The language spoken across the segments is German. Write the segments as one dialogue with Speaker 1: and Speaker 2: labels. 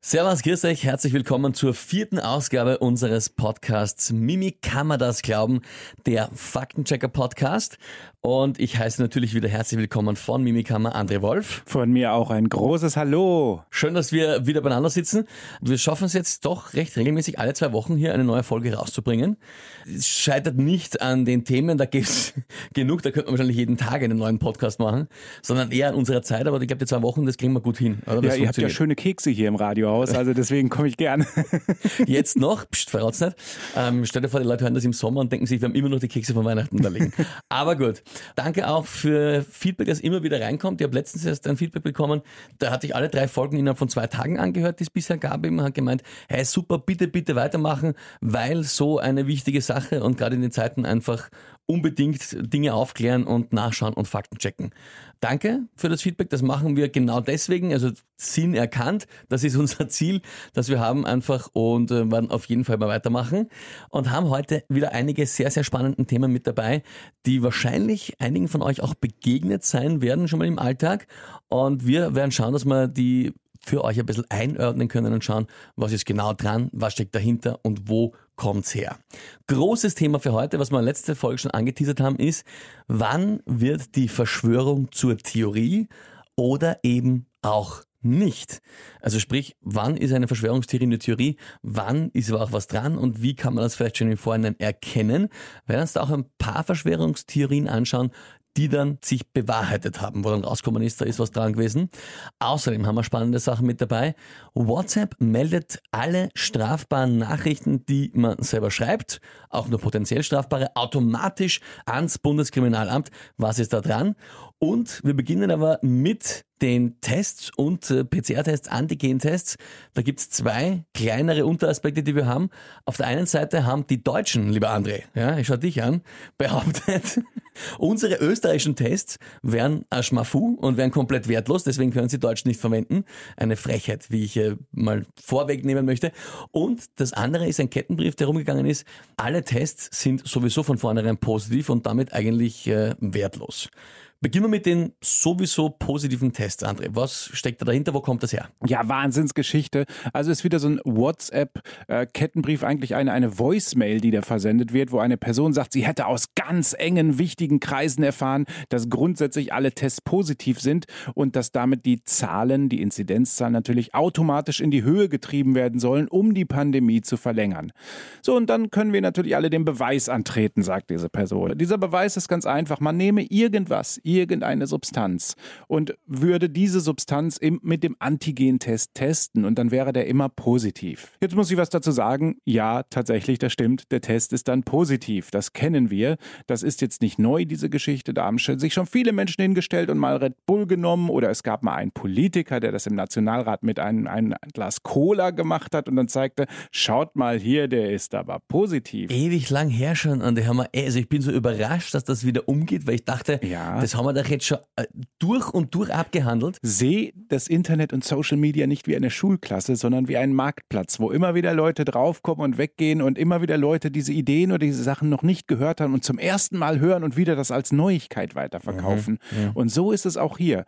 Speaker 1: Servus, grüß euch, herzlich willkommen zur vierten Ausgabe unseres Podcasts Mimi kann man das glauben, der Faktenchecker Podcast. Und ich heiße natürlich wieder herzlich willkommen von Mimikammer André Wolf.
Speaker 2: Von mir auch ein großes Hallo.
Speaker 1: Schön, dass wir wieder beieinander sitzen. Wir schaffen es jetzt doch recht regelmäßig alle zwei Wochen hier eine neue Folge rauszubringen. Es scheitert nicht an den Themen, da gibt es genug, da könnte man wahrscheinlich jeden Tag einen neuen Podcast machen, sondern eher an unserer Zeit. Aber ich glaube, die zwei Wochen, das kriegen wir gut hin.
Speaker 2: Oder?
Speaker 1: Das
Speaker 2: ja, ihr habt ja schöne Kekse hier im Radiohaus, also deswegen komme ich gern.
Speaker 1: Jetzt noch, pst, verrat's nicht. Ähm, stell dir vor, die Leute hören das im Sommer und denken sich, wir haben immer noch die Kekse von Weihnachten da liegen. Aber gut. Danke auch für Feedback, das immer wieder reinkommt. Ich habe letztens erst ein Feedback bekommen, da hatte ich alle drei Folgen innerhalb von zwei Tagen angehört, die es bisher gab. Immer hat gemeint, hey super, bitte, bitte weitermachen, weil so eine wichtige Sache und gerade in den Zeiten einfach unbedingt Dinge aufklären und nachschauen und Fakten checken. Danke für das Feedback. Das machen wir genau deswegen. Also Sinn erkannt. Das ist unser Ziel, das wir haben einfach und äh, werden auf jeden Fall mal weitermachen und haben heute wieder einige sehr, sehr spannenden Themen mit dabei, die wahrscheinlich einigen von euch auch begegnet sein werden schon mal im Alltag. Und wir werden schauen, dass wir die für euch ein bisschen einordnen können und schauen, was ist genau dran, was steckt dahinter und wo kommt's her. Großes Thema für heute, was wir letzte Folge schon angeteasert haben, ist, wann wird die Verschwörung zur Theorie oder eben auch nicht. Also sprich, wann ist eine Verschwörungstheorie eine Theorie, wann ist aber auch was dran und wie kann man das vielleicht schon im Vorhinein erkennen? Wir werden uns da auch ein paar Verschwörungstheorien anschauen, die dann sich bewahrheitet haben, wo dann rausgekommen ist, da ist was dran gewesen. Außerdem haben wir spannende Sachen mit dabei. WhatsApp meldet alle strafbaren Nachrichten, die man selber schreibt, auch nur potenziell strafbare, automatisch ans Bundeskriminalamt. Was ist da dran? Und wir beginnen aber mit den Tests und äh, PCR-Tests, Antigen-Tests. Da gibt's zwei kleinere Unteraspekte, die wir haben. Auf der einen Seite haben die Deutschen, lieber André, ja, ich schau dich an, behauptet, unsere österreichischen Tests wären ein Schmafu und wären komplett wertlos, deswegen können sie Deutsch nicht verwenden. Eine Frechheit, wie ich äh, mal vorwegnehmen möchte. Und das andere ist ein Kettenbrief, der rumgegangen ist. Alle Tests sind sowieso von vornherein positiv und damit eigentlich äh, wertlos. Beginnen wir mit den sowieso positiven Tests, André. Was steckt da dahinter? Wo kommt das her?
Speaker 2: Ja, Wahnsinnsgeschichte. Also ist wieder so ein WhatsApp-Kettenbrief, eigentlich eine, eine Voicemail, die da versendet wird, wo eine Person sagt, sie hätte aus ganz engen, wichtigen Kreisen erfahren, dass grundsätzlich alle Tests positiv sind und dass damit die Zahlen, die Inzidenzzahlen natürlich automatisch in die Höhe getrieben werden sollen, um die Pandemie zu verlängern. So, und dann können wir natürlich alle den Beweis antreten, sagt diese Person. Dieser Beweis ist ganz einfach. Man nehme irgendwas, irgendeine Substanz und würde diese Substanz im, mit dem Antigentest testen und dann wäre der immer positiv. Jetzt muss ich was dazu sagen. Ja, tatsächlich, das stimmt. Der Test ist dann positiv. Das kennen wir. Das ist jetzt nicht neu, diese Geschichte. Da haben sich schon viele Menschen hingestellt und mal Red Bull genommen oder es gab mal einen Politiker, der das im Nationalrat mit einem, einem Glas Cola gemacht hat und dann zeigte, schaut mal hier, der ist aber positiv.
Speaker 1: Ewig lang her schon und haben wir, also ich bin so überrascht, dass das wieder umgeht, weil ich dachte, ja. das haben wir doch jetzt schon äh, durch und durch abgehandelt.
Speaker 2: Sehe das Internet und Social Media nicht wie eine Schulklasse, sondern wie einen Marktplatz, wo immer wieder Leute draufkommen und weggehen und immer wieder Leute diese Ideen oder diese Sachen noch nicht gehört haben und zum ersten Mal hören und wieder das als Neuigkeit weiterverkaufen. Mhm, ja. Und so ist es auch hier.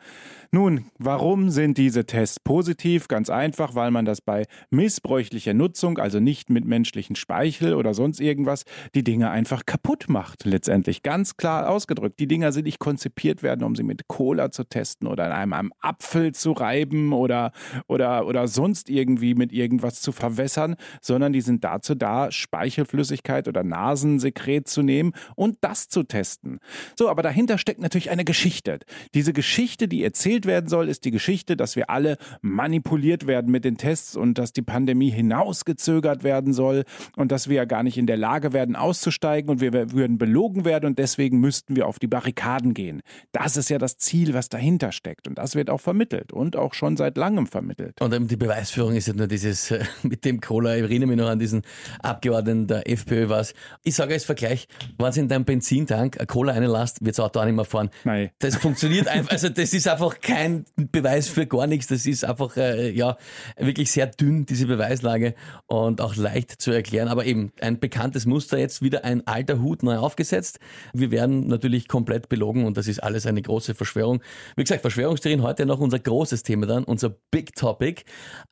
Speaker 2: Nun, warum sind diese Tests positiv? Ganz einfach, weil man das bei missbräuchlicher Nutzung, also nicht mit menschlichen Speichel oder sonst irgendwas, die Dinge einfach kaputt macht. Letztendlich ganz klar ausgedrückt. Die Dinger sind nicht konzipiert werden, um sie mit Cola zu testen oder in einem, einem Apfel zu reiben oder, oder, oder sonst irgendwie mit irgendwas zu verwässern, sondern die sind dazu da, Speichelflüssigkeit oder Nasensekret zu nehmen und das zu testen. So, aber dahinter steckt natürlich eine Geschichte. Diese Geschichte, die erzählt werden soll, ist die Geschichte, dass wir alle manipuliert werden mit den Tests und dass die Pandemie hinausgezögert werden soll und dass wir ja gar nicht in der Lage werden auszusteigen und wir würden belogen werden und deswegen müssten wir auf die Barrikaden gehen. Das ist ja das Ziel, was dahinter steckt und das wird auch vermittelt und auch schon seit langem vermittelt.
Speaker 1: Und die Beweisführung ist ja nur dieses äh, mit dem Cola. Ich erinnere mich noch an diesen Abgeordneten der FPÖ was. Ich sage als Vergleich, wenn Sie in deinem Benzintank eine Cola einlasst, wird das Auto auch nicht mehr fahren. Nein. Das funktioniert einfach, also das ist einfach kein Beweis für gar nichts. Das ist einfach äh, ja wirklich sehr dünn, diese Beweislage und auch leicht zu erklären. Aber eben ein bekanntes Muster, jetzt wieder ein alter Hut neu aufgesetzt. Wir werden natürlich komplett belogen und das ist ist alles eine große Verschwörung. Wie gesagt, Verschwörungstheorien heute noch unser großes Thema dann, unser Big Topic.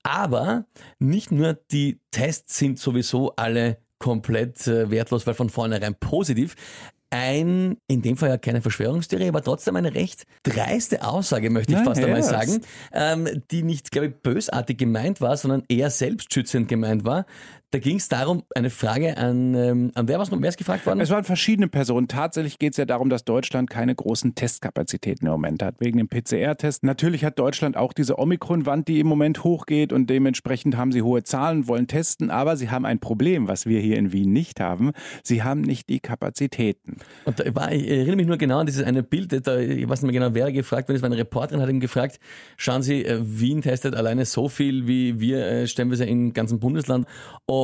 Speaker 1: Aber nicht nur die Tests sind sowieso alle komplett äh, wertlos, weil von vornherein positiv ein, in dem Fall ja keine Verschwörungstheorie, aber trotzdem eine recht dreiste Aussage, möchte ich
Speaker 2: Na,
Speaker 1: fast einmal sagen, ähm, die nicht, glaube ich, bösartig gemeint war, sondern eher selbstschützend gemeint war. Da ging es darum, eine Frage an, ähm, an wer, was, wer ist gefragt worden?
Speaker 2: Es waren verschiedene Personen. Tatsächlich geht es ja darum, dass Deutschland keine großen Testkapazitäten im Moment hat, wegen dem PCR-Test. Natürlich hat Deutschland auch diese Omikron-Wand, die im Moment hochgeht und dementsprechend haben sie hohe Zahlen, wollen testen, aber sie haben ein Problem, was wir hier in Wien nicht haben. Sie haben nicht die Kapazitäten.
Speaker 1: Und da war, ich erinnere mich nur genau an dieses eine Bild, da, ich weiß nicht mehr genau, wer gefragt wurde, es war eine Reporterin, hat ihn gefragt, schauen Sie, äh, Wien testet alleine so viel, wie wir äh, stellen wir es ja im ganzen Bundesland. Und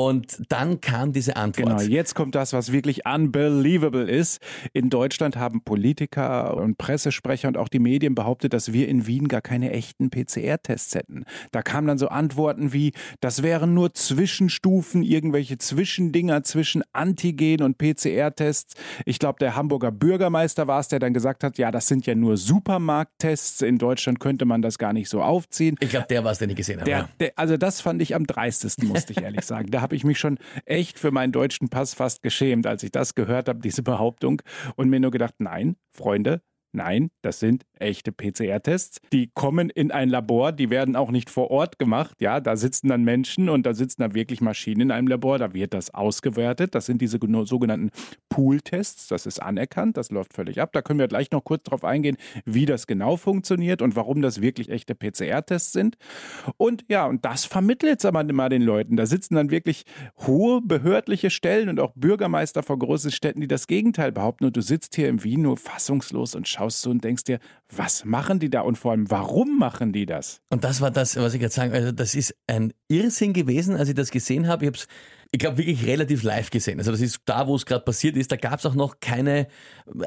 Speaker 1: dann kam diese Antwort.
Speaker 2: Genau, jetzt kommt das, was wirklich unbelievable ist. In Deutschland haben Politiker und Pressesprecher und auch die Medien behauptet, dass wir in Wien gar keine echten PCR-Tests hätten. Da kamen dann so Antworten wie, das wären nur Zwischenstufen, irgendwelche Zwischendinger zwischen Antigen und PCR-Tests. Ich glaube, der Hamburger Bürgermeister war es, der dann gesagt hat, ja, das sind ja nur Supermarkttests. In Deutschland könnte man das gar nicht so aufziehen.
Speaker 1: Ich glaube, der war es, den ich gesehen habe.
Speaker 2: Der, der, also das fand ich am dreistesten, musste ich ehrlich sagen. Da habe ich mich schon echt für meinen deutschen Pass fast geschämt, als ich das gehört habe, diese Behauptung. Und mir nur gedacht, nein, Freunde, Nein, das sind echte PCR-Tests. Die kommen in ein Labor, die werden auch nicht vor Ort gemacht. Ja, da sitzen dann Menschen und da sitzen dann wirklich Maschinen in einem Labor. Da wird das ausgewertet. Das sind diese sogenannten Pool-Tests. Das ist anerkannt, das läuft völlig ab. Da können wir gleich noch kurz drauf eingehen, wie das genau funktioniert und warum das wirklich echte PCR-Tests sind. Und ja, und das vermittelt jetzt aber immer den Leuten. Da sitzen dann wirklich hohe behördliche Stellen und auch Bürgermeister von großen Städten, die das Gegenteil behaupten. Und du sitzt hier im Wien nur fassungslos und schaust so und denkst dir, was machen die da und vor allem, warum machen die das?
Speaker 1: Und das war das, was ich gerade sagen Also das ist ein Irrsinn gewesen, als ich das gesehen habe. Ich habe es, ich glaube, wirklich relativ live gesehen. Also das ist da, wo es gerade passiert ist. Da gab es auch noch keine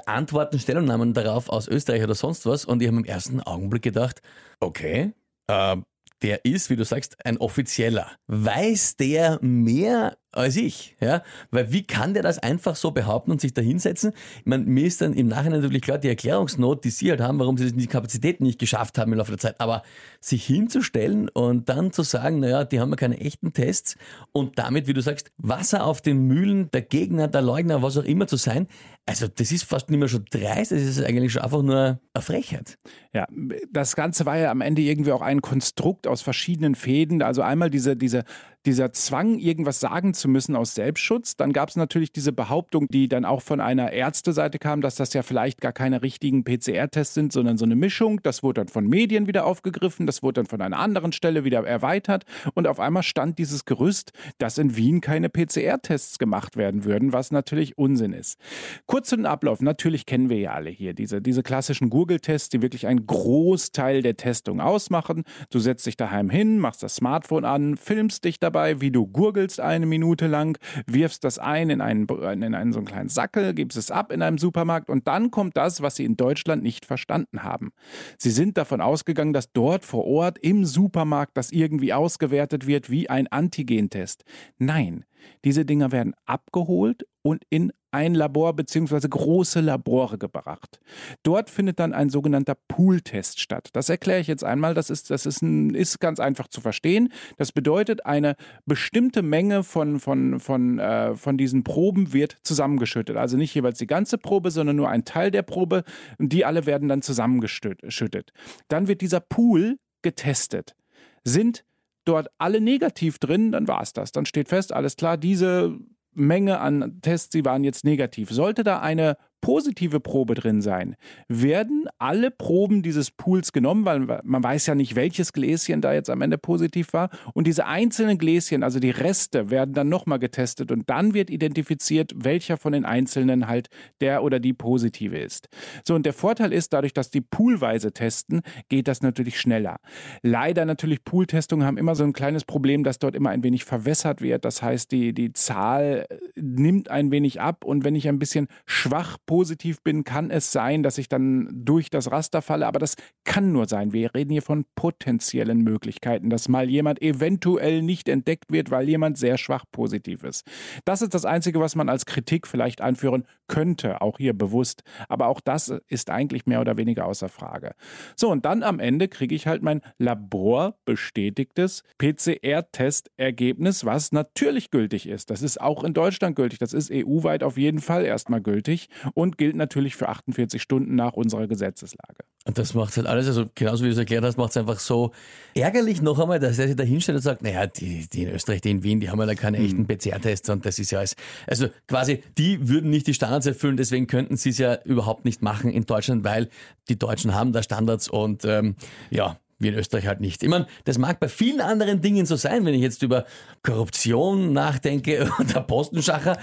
Speaker 1: Antworten, Stellungnahmen darauf aus Österreich oder sonst was. Und ich habe im ersten Augenblick gedacht, okay, äh, der ist, wie du sagst, ein Offizieller. Weiß der mehr als ich? Ja? Weil wie kann der das einfach so behaupten und sich da hinsetzen? Ich meine, mir ist dann im Nachhinein natürlich klar, die Erklärungsnot, die sie halt haben, warum sie die Kapazitäten nicht geschafft haben im Laufe der Zeit. Aber sich hinzustellen und dann zu sagen, naja, die haben ja keine echten Tests und damit, wie du sagst, Wasser auf den Mühlen der Gegner, der Leugner, was auch immer zu sein, also das ist fast nicht mehr schon dreist, das ist eigentlich schon einfach nur eine Frechheit.
Speaker 2: Ja, das Ganze war ja am Ende irgendwie auch ein Konstrukt aus verschiedenen Fäden. Also einmal diese, diese, dieser Zwang, irgendwas sagen zu müssen aus Selbstschutz. Dann gab es natürlich diese Behauptung, die dann auch von einer Ärzteseite kam, dass das ja vielleicht gar keine richtigen PCR-Tests sind, sondern so eine Mischung. Das wurde dann von Medien wieder aufgegriffen, das wurde dann von einer anderen Stelle wieder erweitert. Und auf einmal stand dieses Gerüst, dass in Wien keine PCR-Tests gemacht werden würden, was natürlich Unsinn ist. Kurz zu den Ablauf. Natürlich kennen wir ja alle hier diese, diese klassischen Google-Tests, die wirklich einen Großteil der Testung ausmachen. Du setzt dich daheim hin, machst das Smartphone an, filmst dich dabei, wie du gurgelst eine Minute lang, wirfst das ein in einen, in einen so einen kleinen Sackel, gibst es ab in einem Supermarkt und dann kommt das, was sie in Deutschland nicht verstanden haben. Sie sind davon ausgegangen, dass dort vor Ort im Supermarkt das irgendwie ausgewertet wird wie ein Antigentest. Nein, diese Dinger werden abgeholt und in ein Labor bzw. große Labore gebracht. Dort findet dann ein sogenannter Pool-Test statt. Das erkläre ich jetzt einmal. Das ist, das ist, ein, ist ganz einfach zu verstehen. Das bedeutet, eine bestimmte Menge von, von, von, äh, von diesen Proben wird zusammengeschüttet. Also nicht jeweils die ganze Probe, sondern nur ein Teil der Probe. Die alle werden dann zusammengeschüttet. Dann wird dieser Pool getestet. Sind dort alle negativ drin, dann war es das. Dann steht fest, alles klar, diese Menge an Tests, sie waren jetzt negativ. Sollte da eine positive Probe drin sein, werden alle Proben dieses Pools genommen, weil man weiß ja nicht, welches Gläschen da jetzt am Ende positiv war. Und diese einzelnen Gläschen, also die Reste, werden dann nochmal getestet und dann wird identifiziert, welcher von den einzelnen halt der oder die positive ist. So, und der Vorteil ist, dadurch, dass die poolweise testen, geht das natürlich schneller. Leider natürlich, Pooltestungen haben immer so ein kleines Problem, dass dort immer ein wenig verwässert wird. Das heißt, die, die Zahl nimmt ein wenig ab und wenn ich ein bisschen schwach positiv bin, kann es sein, dass ich dann durch das Raster falle. Aber das kann nur sein. Wir reden hier von potenziellen Möglichkeiten, dass mal jemand eventuell nicht entdeckt wird, weil jemand sehr schwach positiv ist. Das ist das Einzige, was man als Kritik vielleicht einführen könnte, auch hier bewusst. Aber auch das ist eigentlich mehr oder weniger außer Frage. So, und dann am Ende kriege ich halt mein laborbestätigtes PCR-Testergebnis, was natürlich gültig ist. Das ist auch in Deutschland gültig. Das ist EU-weit auf jeden Fall erstmal gültig und gilt natürlich für 48 Stunden nach unserer Gesetzeslage.
Speaker 1: Und das macht halt alles, also genauso wie du es erklärt hast, macht es einfach so ärgerlich noch einmal, dass er sich da hinstellt und sagt, naja, die, die in Österreich, die in Wien, die haben ja da keine hm. echten PCR-Tests und das ist ja alles. Also quasi, die würden nicht die Standards erfüllen, deswegen könnten sie es ja überhaupt nicht machen in Deutschland, weil die Deutschen haben da Standards und ähm, ja, wir in Österreich halt nicht. Ich meine, das mag bei vielen anderen Dingen so sein, wenn ich jetzt über Korruption nachdenke oder Postenschacher,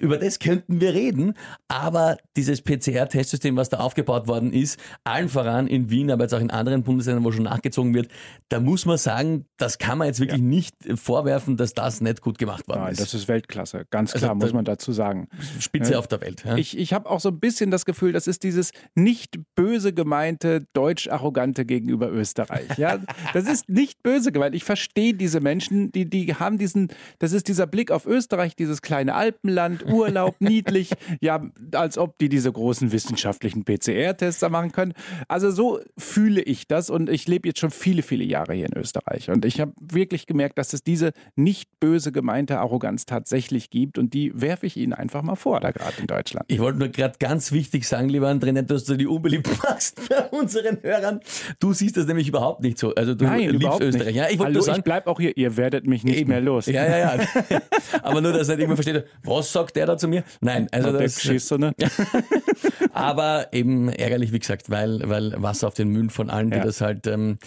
Speaker 1: über das könnten wir reden, aber dieses PCR-Testsystem, was da aufgebaut worden ist, allen voran in Wien, aber jetzt auch in anderen Bundesländern, wo schon nachgezogen wird, da muss man sagen, das kann man jetzt wirklich ja. nicht vorwerfen, dass das nicht gut gemacht worden
Speaker 2: Nein,
Speaker 1: ist.
Speaker 2: das ist Weltklasse, ganz also klar, also, muss man dazu sagen.
Speaker 1: Spitze ja. auf der Welt. Ja?
Speaker 2: Ich, ich habe auch so ein bisschen das Gefühl, das ist dieses nicht böse gemeinte, deutsch-arrogante gegenüber Österreich. Österreich. Ja, das ist nicht böse gemeint. Ich verstehe diese Menschen, die, die haben diesen, das ist dieser Blick auf Österreich, dieses kleine Alpenland, Urlaub, niedlich, ja, als ob die diese großen wissenschaftlichen PCR-Tests da machen können. Also so fühle ich das und ich lebe jetzt schon viele, viele Jahre hier in Österreich und ich habe wirklich gemerkt, dass es diese nicht böse gemeinte Arroganz tatsächlich gibt und die werfe ich Ihnen einfach mal vor, da gerade in Deutschland.
Speaker 1: Ich wollte nur gerade ganz wichtig sagen, lieber André, dass du die unbeliebt machst bei unseren Hörern. Du siehst das nämlich mich überhaupt nicht so. Also du
Speaker 2: Nein, liebst Österreich. Nicht. Ja, ich Hallo, sagen, ich bleib auch hier. Ihr werdet mich nicht Eben. mehr los.
Speaker 1: Ja, ja, ja. Aber nur, dass nicht irgendwer versteht, was sagt der da zu mir? Nein, also das.
Speaker 2: Schießt, ne?
Speaker 1: Aber eben ärgerlich, wie gesagt, weil, weil Wasser auf den Mühlen von allen, die ja. das halt ähm,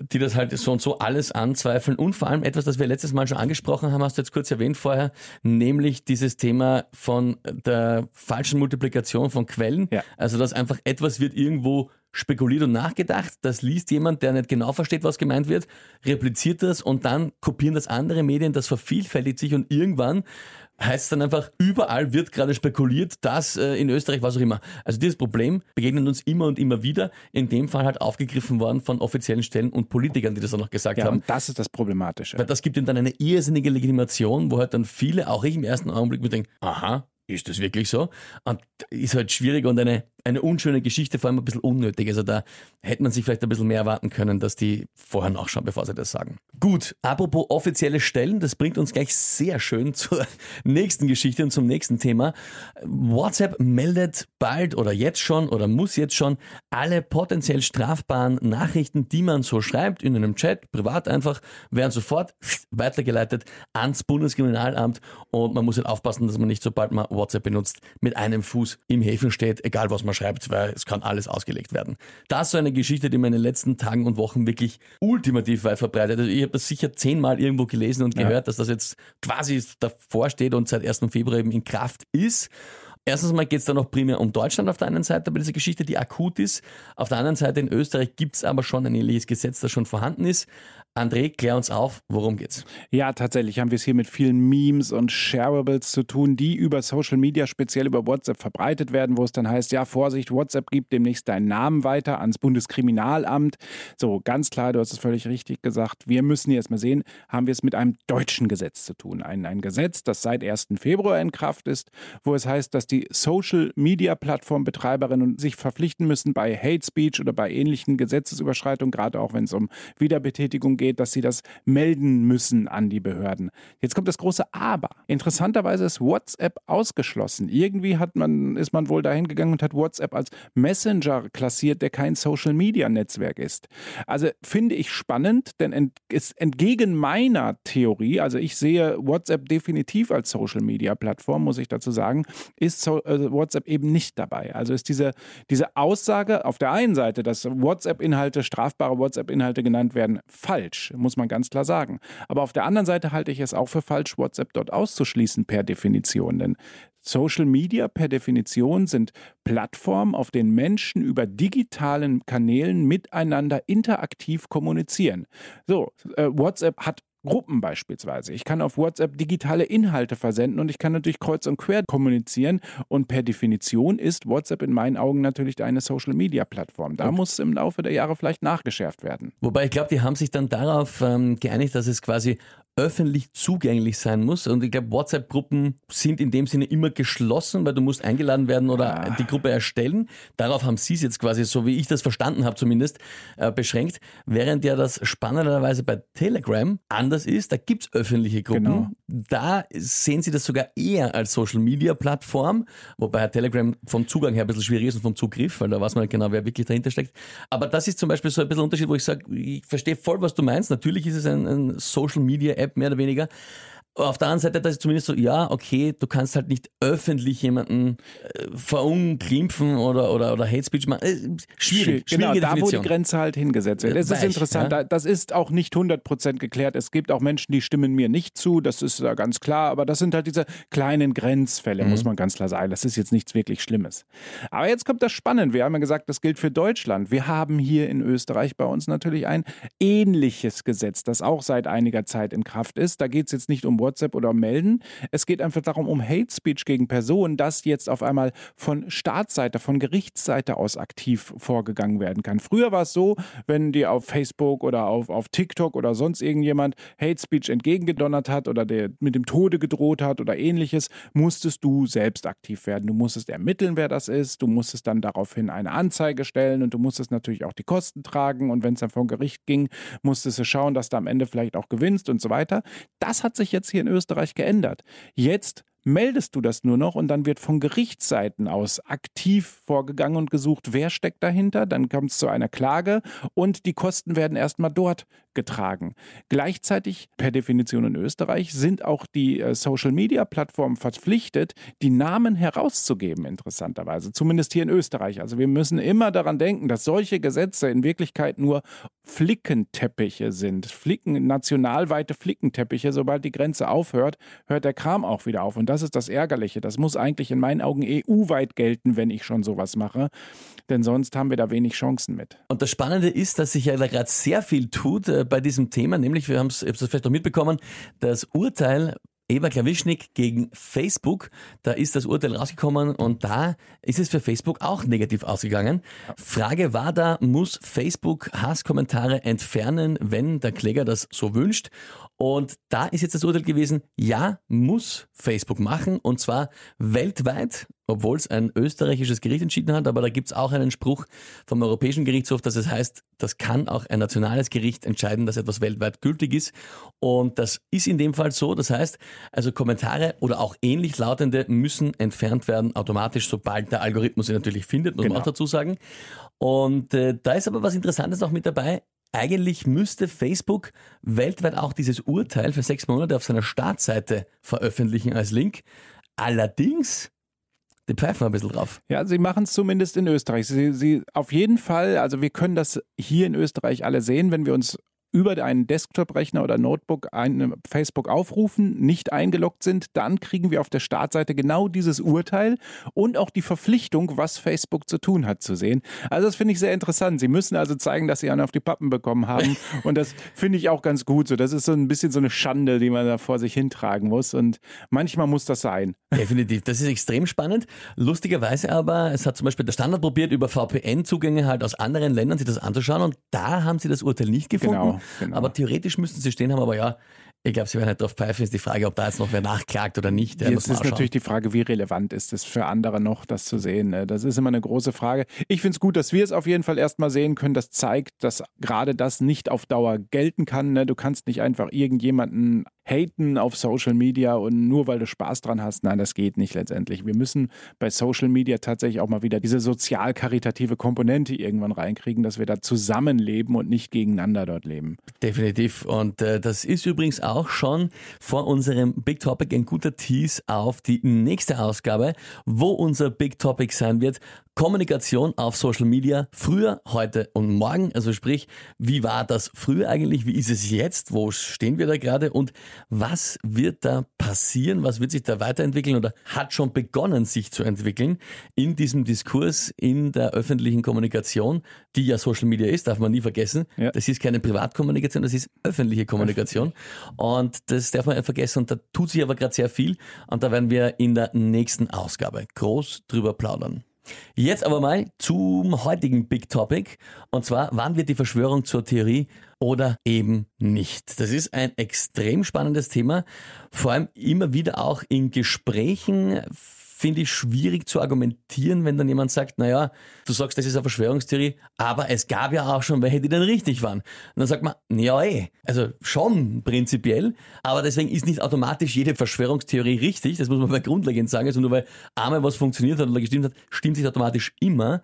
Speaker 1: die das halt so und so alles anzweifeln und vor allem etwas, das wir letztes Mal schon angesprochen haben, hast du jetzt kurz erwähnt vorher, nämlich dieses Thema von der falschen Multiplikation von Quellen. Ja. Also, dass einfach etwas wird irgendwo spekuliert und nachgedacht, das liest jemand, der nicht genau versteht, was gemeint wird, repliziert das und dann kopieren das andere Medien, das vervielfältigt sich und irgendwann heißt dann einfach, überall wird gerade spekuliert, dass äh, in Österreich, was auch immer. Also dieses Problem begegnet uns immer und immer wieder, in dem Fall halt aufgegriffen worden von offiziellen Stellen und Politikern, die das auch noch gesagt ja, haben. Und
Speaker 2: das ist das Problematische.
Speaker 1: Weil das gibt ihnen dann eine irrsinnige Legitimation, wo halt dann viele, auch ich im ersten Augenblick, mir denken, aha, ist das wirklich so? Und ist halt schwierig und eine eine unschöne Geschichte, vor allem ein bisschen unnötig. Also da hätte man sich vielleicht ein bisschen mehr erwarten können, dass die vorher nachschauen, bevor sie das sagen. Gut, apropos offizielle Stellen, das bringt uns gleich sehr schön zur nächsten Geschichte und zum nächsten Thema. WhatsApp meldet bald oder jetzt schon oder muss jetzt schon alle potenziell strafbaren Nachrichten, die man so schreibt, in einem Chat, privat einfach, werden sofort weitergeleitet ans Bundeskriminalamt und man muss halt aufpassen, dass man nicht, sobald man WhatsApp benutzt, mit einem Fuß im Häfen steht, egal was man schreibt, weil es kann alles ausgelegt werden. Das ist so eine Geschichte, die mir in den letzten Tagen und Wochen wirklich ultimativ weit verbreitet. Also ich habe das sicher zehnmal irgendwo gelesen und gehört, ja. dass das jetzt quasi davor steht und seit 1. Februar eben in Kraft ist. Erstens mal geht es da noch primär um Deutschland auf der einen Seite bei dieser Geschichte, die akut ist. Auf der anderen Seite in Österreich gibt es aber schon ein ähnliches Gesetz, das schon vorhanden ist. André, klär uns auf, worum geht's?
Speaker 2: Ja, tatsächlich haben wir es hier mit vielen Memes und Shareables zu tun, die über Social Media, speziell über WhatsApp verbreitet werden, wo es dann heißt, ja, Vorsicht, WhatsApp gibt demnächst deinen Namen weiter ans Bundeskriminalamt. So, ganz klar, du hast es völlig richtig gesagt. Wir müssen jetzt mal sehen, haben wir es mit einem deutschen Gesetz zu tun. Ein, ein Gesetz, das seit 1. Februar in Kraft ist, wo es heißt, dass die Social Media Plattformbetreiberinnen sich verpflichten müssen bei Hate Speech oder bei ähnlichen Gesetzesüberschreitungen, gerade auch wenn es um Wiederbetätigung geht geht, dass sie das melden müssen an die Behörden. Jetzt kommt das große Aber. Interessanterweise ist WhatsApp ausgeschlossen. Irgendwie hat man, ist man wohl dahin gegangen und hat WhatsApp als Messenger klassiert, der kein Social-Media-Netzwerk ist. Also finde ich spannend, denn ent, ist entgegen meiner Theorie, also ich sehe WhatsApp definitiv als Social-Media-Plattform, muss ich dazu sagen, ist so, äh, WhatsApp eben nicht dabei. Also ist diese, diese Aussage auf der einen Seite, dass WhatsApp-Inhalte, strafbare WhatsApp-Inhalte genannt werden, falsch falsch, muss man ganz klar sagen. Aber auf der anderen Seite halte ich es auch für falsch, WhatsApp dort auszuschließen per Definition. Denn Social Media per Definition sind Plattformen, auf denen Menschen über digitalen Kanälen miteinander interaktiv kommunizieren. So, äh, WhatsApp hat Gruppen beispielsweise. Ich kann auf WhatsApp digitale Inhalte versenden und ich kann natürlich kreuz und quer kommunizieren. Und per Definition ist WhatsApp in meinen Augen natürlich eine Social-Media-Plattform. Da okay. muss im Laufe der Jahre vielleicht nachgeschärft werden.
Speaker 1: Wobei ich glaube, die haben sich dann darauf ähm, geeinigt, dass es quasi öffentlich zugänglich sein muss. Und ich glaube, WhatsApp-Gruppen sind in dem Sinne immer geschlossen, weil du musst eingeladen werden oder ah. die Gruppe erstellen. Darauf haben sie es jetzt quasi, so wie ich das verstanden habe zumindest, äh, beschränkt. Während ja das spannenderweise bei Telegram anders ist, da gibt's öffentliche Gruppen. Genau. Da sehen sie das sogar eher als Social-Media-Plattform, wobei Telegram vom Zugang her ein bisschen schwierig ist und vom Zugriff, weil da weiß man nicht genau, wer wirklich dahinter steckt. Aber das ist zum Beispiel so ein bisschen Unterschied, wo ich sage, ich verstehe voll, was du meinst. Natürlich ist es ein, ein Social-Media-App, App mehr oder weniger. Auf der anderen Seite, das ist zumindest so, ja, okay, du kannst halt nicht öffentlich jemanden äh, verunglimpfen oder, oder, oder Hate Speech machen. Äh, schwierig,
Speaker 2: genau, da wo die Grenze halt hingesetzt wird. Das ist interessant, ja? das ist auch nicht 100% geklärt. Es gibt auch Menschen, die stimmen mir nicht zu, das ist da ganz klar, aber das sind halt diese kleinen Grenzfälle, mhm. muss man ganz klar sagen. Das ist jetzt nichts wirklich Schlimmes. Aber jetzt kommt das Spannende. Wir haben ja gesagt, das gilt für Deutschland. Wir haben hier in Österreich bei uns natürlich ein ähnliches Gesetz, das auch seit einiger Zeit in Kraft ist. Da geht es jetzt nicht um WhatsApp oder melden. Es geht einfach darum, um Hate Speech gegen Personen, das jetzt auf einmal von Staatsseite, von Gerichtsseite aus aktiv vorgegangen werden kann. Früher war es so, wenn dir auf Facebook oder auf, auf TikTok oder sonst irgendjemand Hate Speech entgegengedonnert hat oder der mit dem Tode gedroht hat oder ähnliches, musstest du selbst aktiv werden. Du musstest ermitteln, wer das ist. Du musstest dann daraufhin eine Anzeige stellen und du musstest natürlich auch die Kosten tragen. Und wenn es dann vor Gericht ging, musstest du schauen, dass du am Ende vielleicht auch gewinnst und so weiter. Das hat sich jetzt hier in Österreich geändert. Jetzt meldest du das nur noch und dann wird von Gerichtsseiten aus aktiv vorgegangen und gesucht, wer steckt dahinter. Dann kommt es zu einer Klage und die Kosten werden erstmal dort getragen. Gleichzeitig, per Definition in Österreich, sind auch die äh, Social-Media-Plattformen verpflichtet, die Namen herauszugeben, interessanterweise. Zumindest hier in Österreich. Also wir müssen immer daran denken, dass solche Gesetze in Wirklichkeit nur Flickenteppiche sind. Flicken, nationalweite Flickenteppiche. Sobald die Grenze aufhört, hört der Kram auch wieder auf. Und das ist das Ärgerliche. Das muss eigentlich in meinen Augen EU-weit gelten, wenn ich schon sowas mache. Denn sonst haben wir da wenig Chancen mit.
Speaker 1: Und das Spannende ist, dass sich ja gerade sehr viel tut äh, bei diesem Thema, nämlich, wir haben es vielleicht noch mitbekommen, das Urteil Eva Klawischnik gegen Facebook. Da ist das Urteil rausgekommen und da ist es für Facebook auch negativ ausgegangen. Frage war da, muss Facebook Hasskommentare entfernen, wenn der Kläger das so wünscht? Und da ist jetzt das Urteil gewesen, ja, muss Facebook machen und zwar weltweit, obwohl es ein österreichisches Gericht entschieden hat, aber da gibt es auch einen Spruch vom Europäischen Gerichtshof, dass es heißt, das kann auch ein nationales Gericht entscheiden, dass etwas weltweit gültig ist. Und das ist in dem Fall so. Das heißt, also Kommentare oder auch ähnlich lautende müssen entfernt werden, automatisch, sobald der Algorithmus sie natürlich findet, muss genau. man auch dazu sagen. Und äh, da ist aber was Interessantes auch mit dabei eigentlich müsste Facebook weltweit auch dieses Urteil für sechs Monate auf seiner Startseite veröffentlichen als Link. Allerdings die pfeifen ein bisschen drauf.
Speaker 2: Ja, sie machen es zumindest in Österreich. Sie, sie auf jeden Fall, also wir können das hier in Österreich alle sehen, wenn wir uns über einen Desktop-Rechner oder Notebook ein, Facebook aufrufen, nicht eingeloggt sind, dann kriegen wir auf der Startseite genau dieses Urteil und auch die Verpflichtung, was Facebook zu tun hat, zu sehen. Also das finde ich sehr interessant. Sie müssen also zeigen, dass sie einen auf die Pappen bekommen haben und das finde ich auch ganz gut. So, das ist so ein bisschen so eine Schande, die man da vor sich hintragen muss und manchmal muss das sein.
Speaker 1: Definitiv. Das ist extrem spannend. Lustigerweise aber, es hat zum Beispiel der Standard probiert, über VPN-Zugänge halt aus anderen Ländern sich das anzuschauen und da haben sie das Urteil nicht gefunden. Genau. Genau. Aber theoretisch müssten sie stehen haben, aber ja, ich glaube, sie werden nicht drauf pfeifen. Ist die Frage, ob da jetzt noch wer nachklagt oder nicht.
Speaker 2: Ja, Jetzt ist natürlich die Frage, wie relevant ist es für andere noch, das zu sehen. Ne? Das ist immer eine große Frage. Ich finde es gut, dass wir es auf jeden Fall erstmal sehen können. Das zeigt, dass gerade das nicht auf Dauer gelten kann. Ne? Du kannst nicht einfach irgendjemanden haten auf Social Media und nur weil du Spaß dran hast. Nein, das geht nicht letztendlich. Wir müssen bei Social Media tatsächlich auch mal wieder diese sozial-karitative Komponente irgendwann reinkriegen, dass wir da zusammenleben und nicht gegeneinander dort leben.
Speaker 1: Definitiv. Und äh, das ist übrigens auch schon vor unserem Big Topic ein guter Tease auf die nächste Ausgabe, wo unser Big Topic sein wird Kommunikation auf Social Media früher, heute und morgen. Also sprich, wie war das früher eigentlich? Wie ist es jetzt? Wo stehen wir da gerade? Und was wird da passieren? Was wird sich da weiterentwickeln oder hat schon begonnen, sich zu entwickeln in diesem Diskurs in der öffentlichen Kommunikation, die ja Social Media ist, darf man nie vergessen. Ja. Das ist keine Privatkommunikation, das ist öffentliche Kommunikation. Und das darf man nicht vergessen. Und da tut sich aber gerade sehr viel. Und da werden wir in der nächsten Ausgabe groß drüber plaudern. Jetzt aber mal zum heutigen Big Topic. Und zwar, wann wird die Verschwörung zur Theorie oder eben nicht? Das ist ein extrem spannendes Thema. Vor allem immer wieder auch in Gesprächen finde ich schwierig zu argumentieren, wenn dann jemand sagt, naja, du sagst, das ist eine Verschwörungstheorie, aber es gab ja auch schon welche, die dann richtig waren. Und dann sagt man, ja eh, also schon prinzipiell, aber deswegen ist nicht automatisch jede Verschwörungstheorie richtig, das muss man mal grundlegend sagen, also nur weil einmal was funktioniert hat oder gestimmt hat, stimmt sich automatisch immer.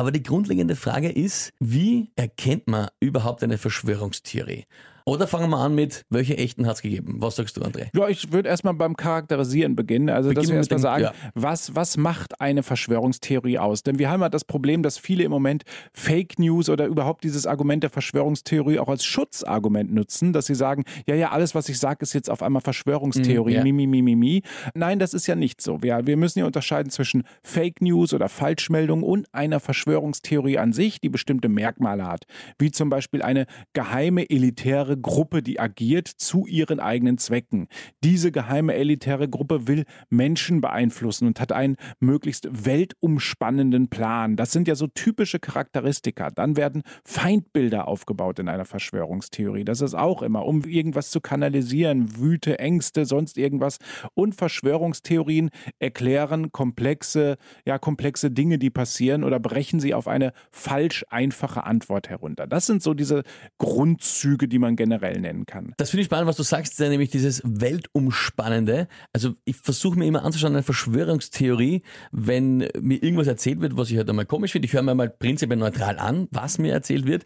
Speaker 1: Aber die grundlegende Frage ist, wie erkennt man überhaupt eine Verschwörungstheorie? Oder fangen wir an mit, welche echten hat es gegeben? Was sagst du, André?
Speaker 2: Ja, ich würde erstmal beim Charakterisieren beginnen. Also, Beginnen dass wir erstmal sagen, ja. was, was macht eine Verschwörungstheorie aus? Denn wir haben ja das Problem, dass viele im Moment Fake News oder überhaupt dieses Argument der Verschwörungstheorie auch als Schutzargument nutzen, dass sie sagen, ja, ja, alles, was ich sage, ist jetzt auf einmal Verschwörungstheorie, mm, ja. mi, mi, mi, mi. Nein, das ist ja nicht so. Wir, wir müssen ja unterscheiden zwischen Fake News oder Falschmeldung und einer Verschwörungstheorie an sich, die bestimmte Merkmale hat. Wie zum Beispiel eine geheime, elitäre Gruppe, die agiert zu ihren eigenen Zwecken. Diese geheime elitäre Gruppe will Menschen beeinflussen und hat einen möglichst weltumspannenden Plan. Das sind ja so typische Charakteristika. Dann werden Feindbilder aufgebaut in einer Verschwörungstheorie. Das ist auch immer, um irgendwas zu kanalisieren, Wüte, Ängste, sonst irgendwas. Und Verschwörungstheorien erklären komplexe, ja, komplexe Dinge, die passieren oder brechen sie auf eine falsch einfache Antwort herunter. Das sind so diese Grundzüge, die man generell nennen kann.
Speaker 1: Das finde ich spannend, was du sagst, nämlich dieses Weltumspannende. Also ich versuche mir immer anzuschauen, eine Verschwörungstheorie, wenn mir irgendwas erzählt wird, was ich halt einmal komisch finde. Ich höre mir mal prinzipiell neutral an, was mir erzählt wird.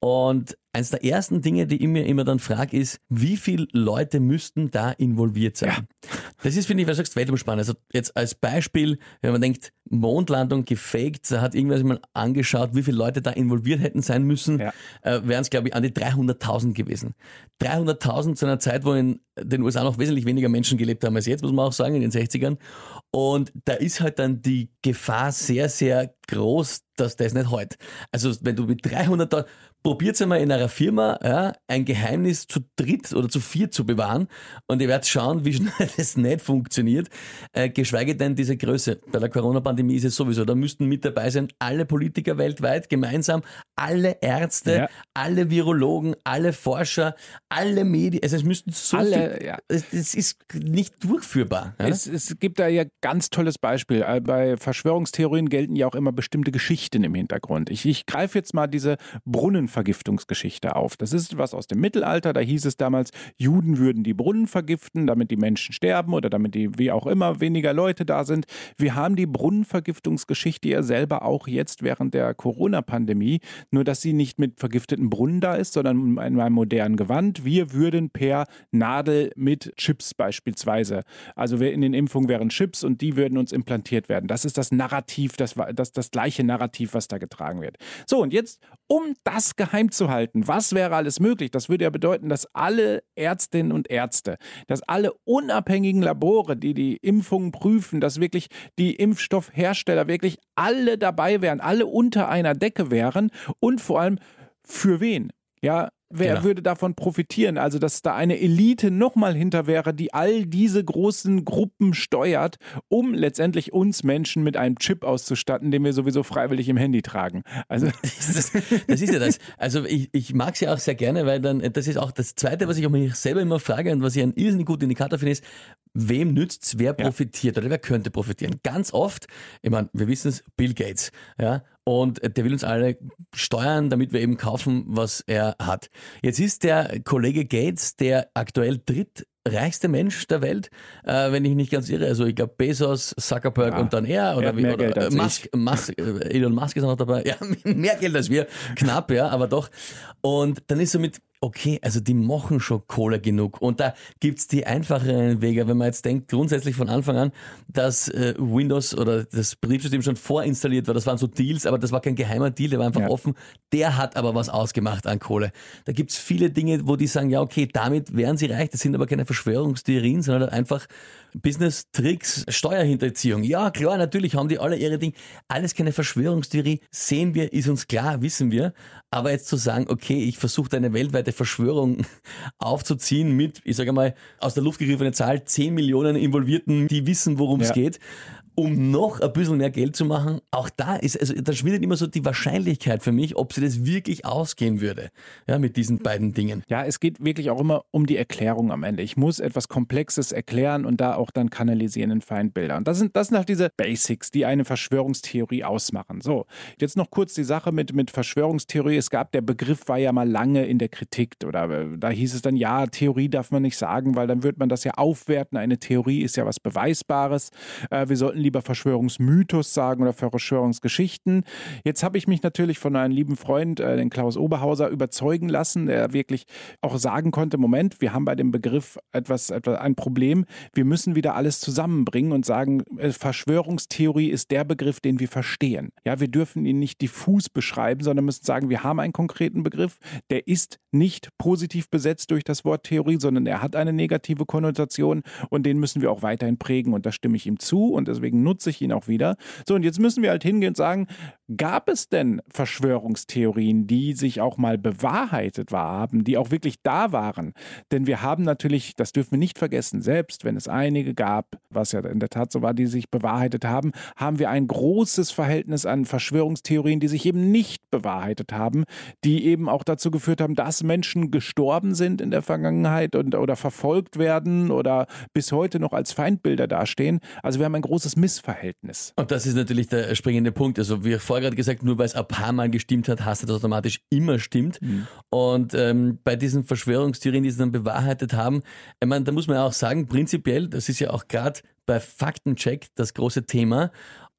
Speaker 1: Und eines der ersten Dinge, die ich mir immer dann frage, ist, wie viele Leute müssten da involviert sein? Ja. Das ist, finde ich, was du sagst, weltumspannend. Also jetzt als Beispiel, wenn man denkt, Mondlandung gefaked, da hat irgendwas mal angeschaut, wie viele Leute da involviert hätten sein müssen, ja. äh, wären es, glaube ich, an die 300.000 gewesen. 300.000 zu einer Zeit, wo in den USA noch wesentlich weniger Menschen gelebt haben als jetzt, muss man auch sagen, in den 60ern. Und da ist halt dann die Gefahr sehr, sehr groß, dass das nicht halt. Also wenn du mit 300.000, probiert einmal in einer Firma ja, ein Geheimnis zu dritt oder zu viert zu bewahren und ihr werdet schauen, wie schnell das nicht funktioniert, äh, geschweige denn diese Größe. Bei der Corona-Pandemie ist es sowieso, da müssten mit dabei sein alle Politiker weltweit gemeinsam, alle Ärzte, ja. alle Virologen, alle Forscher, alle Medien, also es müssten so alle, viel, ja. es, es, ist nicht durchführbar.
Speaker 2: Ja? Es, es gibt da ja ganz tolles Beispiel. Äh, bei Verschwörungstheorien gelten ja auch immer bestimmte Geschichten im Hintergrund. Ich, ich greife jetzt mal diese Brunnen Brunnenvergiftungsgeschichte auf. Das ist was aus dem Mittelalter. Da hieß es damals, Juden würden die Brunnen vergiften, damit die Menschen sterben oder damit die, wie auch immer, weniger Leute da sind. Wir haben die Brunnenvergiftungsgeschichte ja selber auch jetzt während der Corona-Pandemie. Nur, dass sie nicht mit vergifteten Brunnen da ist, sondern in einem modernen Gewand. Wir würden per Nadel mit Chips beispielsweise. Also in den Impfungen wären Chips und die würden uns implantiert werden. Das ist das Narrativ, das, das, das gleiche Narrativ, was da getragen wird. So, und jetzt, um das geheim zu halten. Was wäre alles möglich? Das würde ja bedeuten, dass alle Ärztinnen und Ärzte, dass alle unabhängigen Labore, die die Impfungen prüfen, dass wirklich die Impfstoffhersteller wirklich alle dabei wären, alle unter einer Decke wären und vor allem für wen? Ja, Wer genau. würde davon profitieren? Also, dass da eine Elite nochmal hinter wäre, die all diese großen Gruppen steuert, um letztendlich uns Menschen mit einem Chip auszustatten, den wir sowieso freiwillig im Handy tragen. Also
Speaker 1: das, das ist ja das. Also ich, ich mag sie auch sehr gerne, weil dann, das ist auch das Zweite, was ich auch mich selber immer frage und was ich einen irrsinnig guten Indikator finde, ist, wem nützt's, wer profitiert ja. oder wer könnte profitieren. Ganz oft, ich meine, wir wissen es, Bill Gates, ja, und der will uns alle steuern, damit wir eben kaufen, was er hat. Jetzt ist der Kollege Gates der aktuell drittreichste Mensch der Welt, äh, wenn ich nicht ganz irre. Also ich glaube Bezos, Zuckerberg ja, und dann er oder, wie, mehr oder Geld Musk, Musk, äh, Elon Musk ist auch noch dabei. Ja, mehr Geld als wir, knapp, ja, aber doch. Und dann ist so mit okay, also die machen schon Kohle genug. Und da gibt's die einfacheren Wege, wenn man jetzt denkt, grundsätzlich von Anfang an, dass äh, Windows oder das Betriebssystem schon vorinstalliert war. Das waren so Deals, aber das war kein geheimer Deal, der war einfach ja. offen. Der hat aber was ausgemacht an Kohle. Da gibt's viele Dinge, wo die sagen, ja, okay, damit wären sie reich. Das sind aber keine Verschwörungstheorien, sondern einfach Business-Tricks, Steuerhinterziehung. Ja, klar, natürlich haben die alle ihre Dinge. Alles keine Verschwörungstheorie. Sehen wir, ist uns klar, wissen wir. Aber jetzt zu sagen, okay, ich versuche eine weltweite Verschwörung aufzuziehen mit, ich sage mal, aus der Luft gegriffene Zahl, 10 Millionen Involvierten, die wissen, worum es ja. geht um noch ein bisschen mehr Geld zu machen, auch da ist, also da schwindet immer so die Wahrscheinlichkeit für mich, ob sie das wirklich ausgehen würde, ja, mit diesen beiden Dingen.
Speaker 2: Ja, es geht wirklich auch immer um die Erklärung am Ende. Ich muss etwas Komplexes erklären und da auch dann kanalisieren in Feindbilder. Und das sind, das sind halt diese Basics, die eine Verschwörungstheorie ausmachen. So, jetzt noch kurz die Sache mit, mit Verschwörungstheorie. Es gab, der Begriff war ja mal lange in der Kritik oder äh, da hieß es dann, ja, Theorie darf man nicht sagen, weil dann wird man das ja aufwerten. Eine Theorie ist ja was Beweisbares. Äh, wir sollten lieber Verschwörungsmythos sagen oder Verschwörungsgeschichten. Jetzt habe ich mich natürlich von einem lieben Freund, äh, den Klaus Oberhauser, überzeugen lassen, der wirklich auch sagen konnte, Moment, wir haben bei dem Begriff etwas, etwas ein Problem. Wir müssen wieder alles zusammenbringen und sagen, äh, Verschwörungstheorie ist der Begriff, den wir verstehen. Ja, wir dürfen ihn nicht diffus beschreiben, sondern müssen sagen, wir haben einen konkreten Begriff, der ist nicht positiv besetzt durch das Wort Theorie, sondern er hat eine negative Konnotation und den müssen wir auch weiterhin prägen und da stimme ich ihm zu und deswegen deswegen nutze ich ihn auch wieder. So, und jetzt müssen wir halt hingehen und sagen, gab es denn Verschwörungstheorien, die sich auch mal bewahrheitet haben, die auch wirklich da waren? Denn wir haben natürlich, das dürfen wir nicht vergessen, selbst wenn es einige gab, was ja in der Tat so war, die sich bewahrheitet haben, haben wir ein großes Verhältnis an Verschwörungstheorien, die sich eben nicht bewahrheitet haben, die eben auch dazu geführt haben, dass Menschen gestorben sind in der Vergangenheit und, oder verfolgt werden oder bis heute noch als Feindbilder dastehen. Also wir haben ein großes Missverhältnis.
Speaker 1: Und das ist natürlich der springende Punkt. Also wie vorher gerade gesagt, nur weil es ein paar Mal gestimmt hat, heißt das automatisch immer stimmt. Mhm. Und ähm, bei diesen Verschwörungstheorien, die sie dann bewahrheitet haben, ich meine, da muss man ja auch sagen, prinzipiell, das ist ja auch gerade bei Faktencheck das große Thema.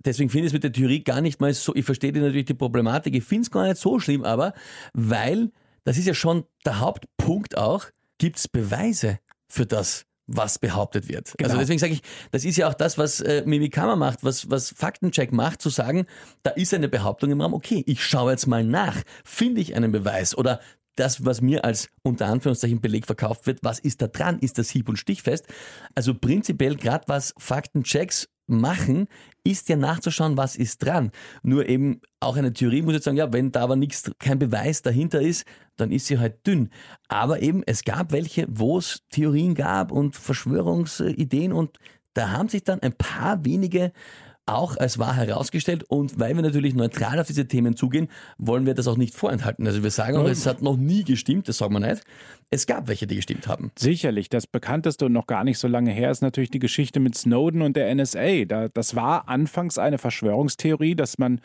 Speaker 1: Deswegen finde ich es mit der Theorie gar nicht mal so, ich verstehe natürlich die Problematik, ich finde es gar nicht so schlimm, aber weil, das ist ja schon der Hauptpunkt auch, gibt es Beweise für das, was behauptet wird. Also genau. Also deswegen sage ich, das ist ja auch das, was äh, Mimikama macht, was, was Faktencheck macht, zu sagen, da ist eine Behauptung im Raum, okay, ich schaue jetzt mal nach, finde ich einen Beweis oder das, was mir als unter Anführungszeichen Beleg verkauft wird, was ist da dran? Ist das hieb- und stichfest? Also prinzipiell gerade was Faktenchecks machen, ist ja nachzuschauen, was ist dran. Nur eben auch eine Theorie muss jetzt sagen, ja, wenn da aber nichts, kein Beweis dahinter ist, dann ist sie halt dünn. Aber eben, es gab welche, wo es Theorien gab und Verschwörungsideen und da haben sich dann ein paar wenige auch als wahr herausgestellt. Und weil wir natürlich neutral auf diese Themen zugehen, wollen wir das auch nicht vorenthalten. Also wir sagen auch, es hat noch nie gestimmt, das sagen wir nicht. Es gab welche, die gestimmt haben.
Speaker 2: Sicherlich. Das bekannteste und noch gar nicht so lange her ist natürlich die Geschichte mit Snowden und der NSA. das war anfangs eine Verschwörungstheorie, dass man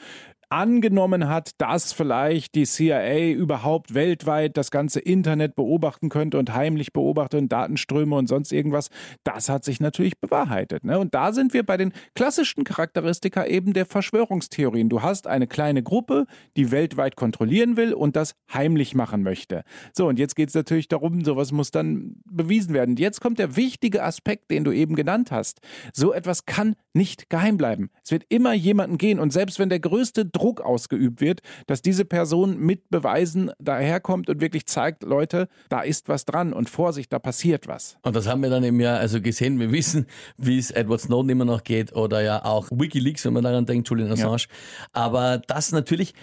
Speaker 2: angenommen hat, dass vielleicht die CIA überhaupt weltweit das ganze Internet beobachten könnte und heimlich beobachtet und Datenströme und sonst irgendwas, das hat sich natürlich bewahrheitet. Ne? Und da sind wir bei den klassischen Charakteristika eben der Verschwörungstheorien. Du hast eine kleine Gruppe, die weltweit kontrollieren will und das heimlich machen möchte. So, und jetzt geht es natürlich darum, sowas muss dann bewiesen werden. Jetzt kommt der wichtige Aspekt, den du eben genannt hast. So etwas kann nicht geheim bleiben. Es wird immer jemanden gehen und selbst wenn der größte Druck ausgeübt wird, dass diese Person mit Beweisen daherkommt und wirklich zeigt, Leute, da ist was dran und Vorsicht, da passiert was.
Speaker 1: Und das haben wir dann eben ja also gesehen. Wir wissen, wie es Edward Snowden immer noch geht oder ja auch WikiLeaks, wenn man daran denkt, Julian Assange. Ja. Aber das natürlich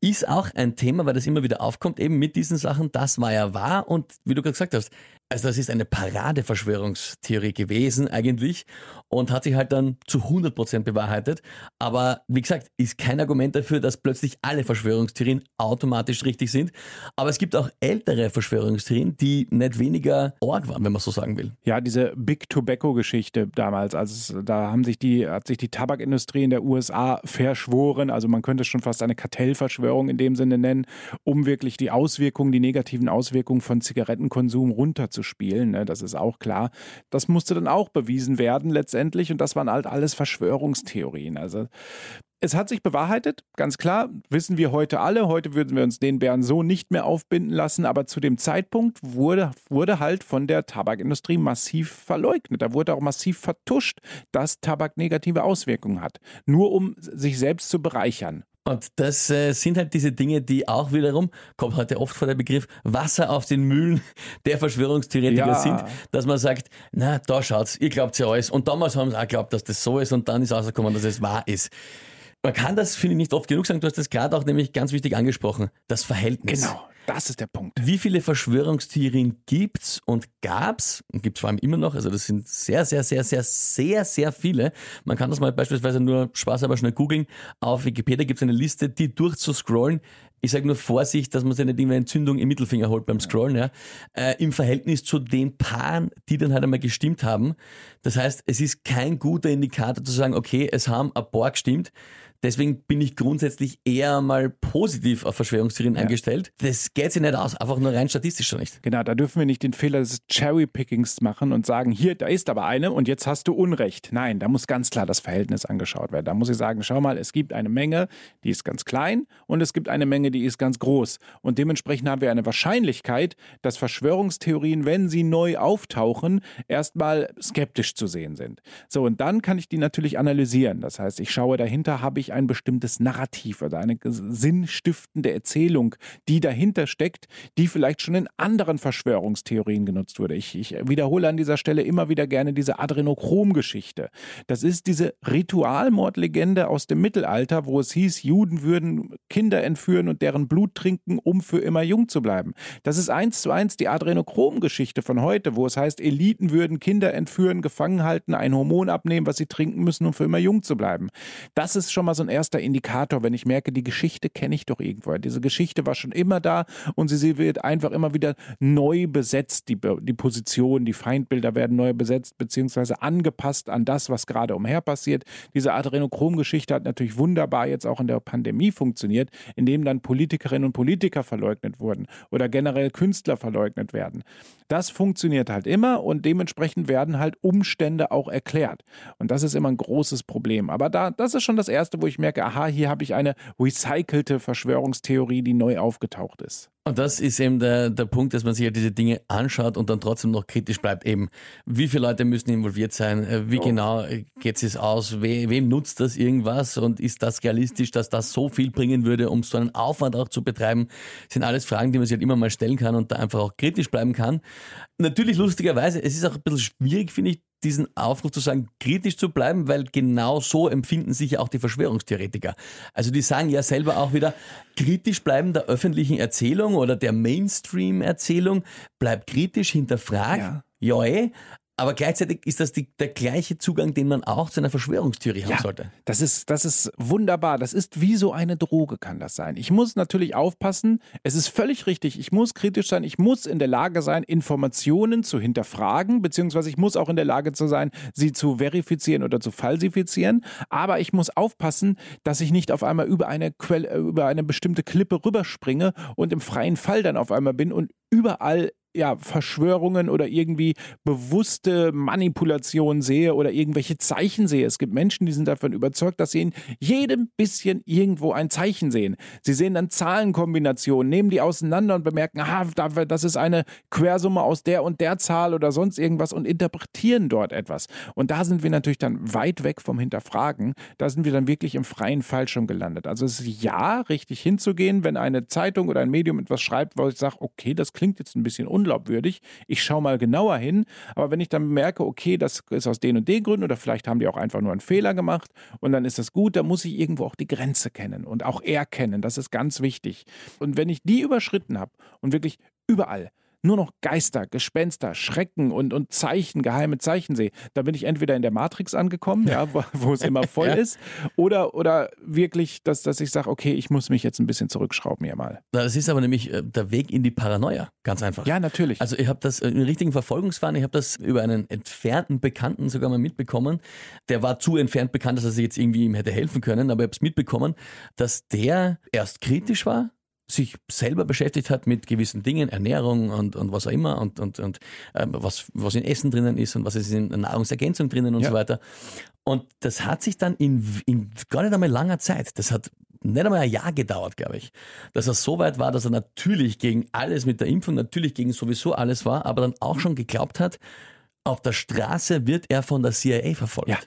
Speaker 1: ist auch ein Thema, weil das immer wieder aufkommt, eben mit diesen Sachen, das war ja wahr und wie du gerade gesagt hast, also das ist eine Paradeverschwörungstheorie gewesen eigentlich und hat sich halt dann zu 100% bewahrheitet. Aber wie gesagt, ist kein Argument dafür, dass plötzlich alle Verschwörungstheorien automatisch richtig sind. Aber es gibt auch ältere Verschwörungstheorien, die nicht weniger org waren, wenn man so sagen will.
Speaker 2: Ja, diese Big Tobacco-Geschichte damals, also da haben sich die, hat sich die Tabakindustrie in der USA verschworen. Also man könnte es schon fast eine Kartellverschwörung in dem Sinne nennen, um wirklich die Auswirkungen, die negativen Auswirkungen von Zigarettenkonsum runterzunehmen zu spielen, ne? das ist auch klar. Das musste dann auch bewiesen werden letztendlich und das waren halt alles Verschwörungstheorien. Also es hat sich bewahrheitet, ganz klar, wissen wir heute alle. Heute würden wir uns den Bären so nicht mehr aufbinden lassen, aber zu dem Zeitpunkt wurde, wurde halt von der Tabakindustrie massiv verleugnet. Da wurde auch massiv vertuscht, dass Tabak negative Auswirkungen hat, nur um sich selbst zu bereichern.
Speaker 1: Und das äh, sind halt diese Dinge, die auch wiederum, kommt heute oft vor der Begriff, Wasser auf den Mühlen der Verschwörungstheoretiker ja. sind, dass man sagt, na, da schaut's, ihr glaubt ja alles. Und damals haben sie auch geglaubt, dass das so ist und dann ist rausgekommen, dass es wahr ist. Man kann das, finde ich, nicht oft genug sagen. Du hast das gerade auch nämlich ganz wichtig angesprochen. Das Verhältnis.
Speaker 2: Genau. Das ist der Punkt.
Speaker 1: Wie viele Verschwörungstheorien gibt's und gab's und gibt's vor allem immer noch? Also das sind sehr, sehr, sehr, sehr, sehr, sehr viele. Man kann das mal beispielsweise nur Spaß aber schnell googeln. Auf Wikipedia gibt's eine Liste, die durchzuscrollen. Ich sage nur Vorsicht, dass man sich nicht immer Entzündung im Mittelfinger holt beim Scrollen, ja. Äh, Im Verhältnis zu den Paaren, die dann halt einmal gestimmt haben. Das heißt, es ist kein guter Indikator zu sagen, okay, es haben ein paar gestimmt Deswegen bin ich grundsätzlich eher mal positiv auf Verschwörungstheorien ja. eingestellt. Das geht sich nicht aus, einfach nur rein statistisch schon nicht.
Speaker 2: Genau, da dürfen wir nicht den Fehler des Cherry-Pickings machen und sagen, hier, da ist aber eine und jetzt hast du Unrecht. Nein, da muss ganz klar das Verhältnis angeschaut werden. Da muss ich sagen, schau mal, es gibt eine Menge, die ist ganz klein und es gibt eine Menge, die ist ganz groß. Und dementsprechend haben wir eine Wahrscheinlichkeit, dass Verschwörungstheorien, wenn sie neu auftauchen, erstmal skeptisch zu sehen sind. So, und dann kann ich die natürlich analysieren. Das heißt, ich schaue dahinter, habe ich durch ein bestimmtes Narrativ oder eine sinnstiftende Erzählung, die dahinter steckt, die vielleicht schon in anderen Verschwörungstheorien genutzt wurde. Ich, ich wiederhole an dieser Stelle immer wieder gerne diese Adrenochrom-Geschichte. Das ist diese Ritualmordlegende aus dem Mittelalter, wo es hieß, Juden würden Kinder entführen und deren Blut trinken, um für immer jung zu bleiben. Das ist eins zu eins die Adrenochrom-Geschichte von heute, wo es heißt, Eliten würden Kinder entführen, gefangen halten, ein Hormon abnehmen, was sie trinken müssen, um für immer jung zu bleiben. Das ist schon mal so ein erster Indikator, wenn ich merke, die Geschichte kenne ich doch irgendwo. Diese Geschichte war schon immer da und sie, sie wird einfach immer wieder neu besetzt. Die, die Position, die Feindbilder werden neu besetzt, beziehungsweise angepasst an das, was gerade umher passiert. Diese Adrenochrom-Geschichte hat natürlich wunderbar jetzt auch in der Pandemie funktioniert, indem dann Politikerinnen und Politiker verleugnet wurden oder generell Künstler verleugnet werden. Das funktioniert halt immer und dementsprechend werden halt Umstände auch erklärt. Und das ist immer ein großes Problem. Aber da, das ist schon das Erste, wo ich merke, aha, hier habe ich eine recycelte Verschwörungstheorie, die neu aufgetaucht ist.
Speaker 1: Und das ist eben der, der Punkt, dass man sich ja diese Dinge anschaut und dann trotzdem noch kritisch bleibt. Eben, wie viele Leute müssen involviert sein? Äh, wie oh. genau geht es aus? We, wem nutzt das irgendwas? Und ist das realistisch, dass das so viel bringen würde, um so einen Aufwand auch zu betreiben? Das sind alles Fragen, die man sich halt immer mal stellen kann und da einfach auch kritisch bleiben kann. Natürlich lustigerweise, es ist auch ein bisschen schwierig, finde ich, diesen Aufruf zu sagen, kritisch zu bleiben, weil genau so empfinden sich ja auch die Verschwörungstheoretiker. Also die sagen ja selber auch wieder, kritisch bleiben der öffentlichen Erzählung oder der Mainstream-Erzählung, bleibt kritisch, hinterfragt. Ja. Ja, eh, aber gleichzeitig ist das die, der gleiche Zugang, den man auch zu einer Verschwörungstheorie haben ja, sollte.
Speaker 2: Das ist, das ist wunderbar. Das ist wie so eine Droge, kann das sein. Ich muss natürlich aufpassen. Es ist völlig richtig. Ich muss kritisch sein. Ich muss in der Lage sein, Informationen zu hinterfragen, beziehungsweise ich muss auch in der Lage zu sein, sie zu verifizieren oder zu falsifizieren. Aber ich muss aufpassen, dass ich nicht auf einmal über eine Quelle, über eine bestimmte Klippe rüberspringe und im freien Fall dann auf einmal bin und überall ja, Verschwörungen oder irgendwie bewusste Manipulation sehe oder irgendwelche Zeichen sehe. Es gibt Menschen, die sind davon überzeugt, dass sie in jedem bisschen irgendwo ein Zeichen sehen. Sie sehen dann Zahlenkombinationen, nehmen die auseinander und bemerken, aha, das ist eine Quersumme aus der und der Zahl oder sonst irgendwas und interpretieren dort etwas. Und da sind wir natürlich dann weit weg vom Hinterfragen. Da sind wir dann wirklich im freien Fall schon gelandet. Also es ist ja richtig hinzugehen, wenn eine Zeitung oder ein Medium etwas schreibt, wo ich sage, okay, das klingt jetzt ein bisschen un unglaubwürdig. Ich schaue mal genauer hin. Aber wenn ich dann merke, okay, das ist aus den und den Gründen oder vielleicht haben die auch einfach nur einen Fehler gemacht und dann ist das gut, dann muss ich irgendwo auch die Grenze kennen und auch erkennen. Das ist ganz wichtig. Und wenn ich die überschritten habe und wirklich überall nur noch Geister, Gespenster, Schrecken und, und Zeichen, geheime Zeichen sehe, da bin ich entweder in der Matrix angekommen, ja, wo, wo es immer voll ja. ist, oder, oder wirklich, dass, dass ich sage, okay, ich muss mich jetzt ein bisschen zurückschrauben hier mal.
Speaker 1: Das ist aber nämlich äh, der Weg in die Paranoia, ganz einfach.
Speaker 2: Ja, natürlich.
Speaker 1: Also ich habe das in richtigen Verfolgungswahn, ich habe das über einen entfernten Bekannten sogar mal mitbekommen. Der war zu entfernt bekannt, dass er sich jetzt irgendwie ihm hätte helfen können, aber ich habe es mitbekommen, dass der erst kritisch war, sich selber beschäftigt hat mit gewissen Dingen, Ernährung und, und was auch immer und, und, und äh, was, was in Essen drinnen ist und was ist in Nahrungsergänzung drinnen und ja. so weiter. Und das hat sich dann in, in gar nicht einmal langer Zeit, das hat nicht einmal ein Jahr gedauert, glaube ich, dass er so weit war, dass er natürlich gegen alles mit der Impfung, natürlich gegen sowieso alles war, aber dann auch schon geglaubt hat, auf der Straße wird er von der CIA verfolgt. Ja.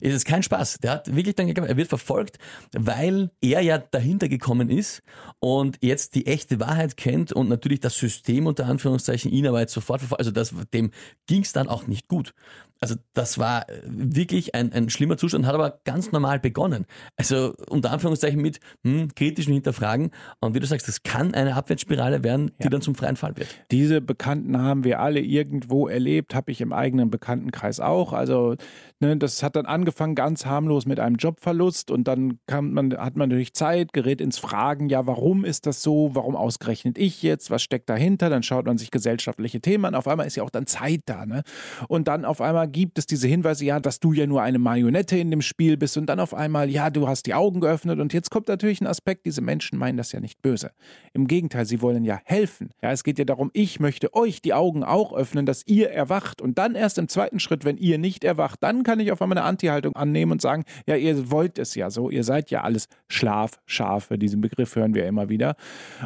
Speaker 1: Es ist kein Spaß. Der hat wirklich dann er wird verfolgt, weil er ja dahinter gekommen ist und jetzt die echte Wahrheit kennt und natürlich das System unter Anführungszeichen ihn aber jetzt sofort verfolgt. Also das, dem ging es dann auch nicht gut. Also das war wirklich ein, ein schlimmer Zustand, hat aber ganz normal begonnen. Also unter Anführungszeichen mit hm, kritischen Hinterfragen. Und wie du sagst, das kann eine Abwärtsspirale werden, die ja. dann zum freien Fall wird.
Speaker 2: Diese Bekannten haben wir alle irgendwo erlebt, habe ich im eigenen Bekanntenkreis auch. Also ne, das hat dann angefangen ganz harmlos mit einem Jobverlust und dann kam man, hat man natürlich Zeit, gerät ins Fragen, ja, warum ist das so? Warum ausgerechnet ich jetzt? Was steckt dahinter? Dann schaut man sich gesellschaftliche Themen an. Auf einmal ist ja auch dann Zeit da. Ne? Und dann auf einmal gibt es diese Hinweise, ja, dass du ja nur eine Marionette in dem Spiel bist und dann auf einmal, ja, du hast die Augen geöffnet und jetzt kommt natürlich ein Aspekt, diese Menschen meinen das ja nicht böse. Im Gegenteil, sie wollen ja helfen. Ja, es geht ja darum, ich möchte euch die Augen auch öffnen, dass ihr erwacht und dann erst im zweiten Schritt, wenn ihr nicht erwacht, dann kann ich auf einmal eine Anti-Haltung annehmen und sagen, ja, ihr wollt es ja so, ihr seid ja alles Schlafschafe, diesen Begriff hören wir immer wieder.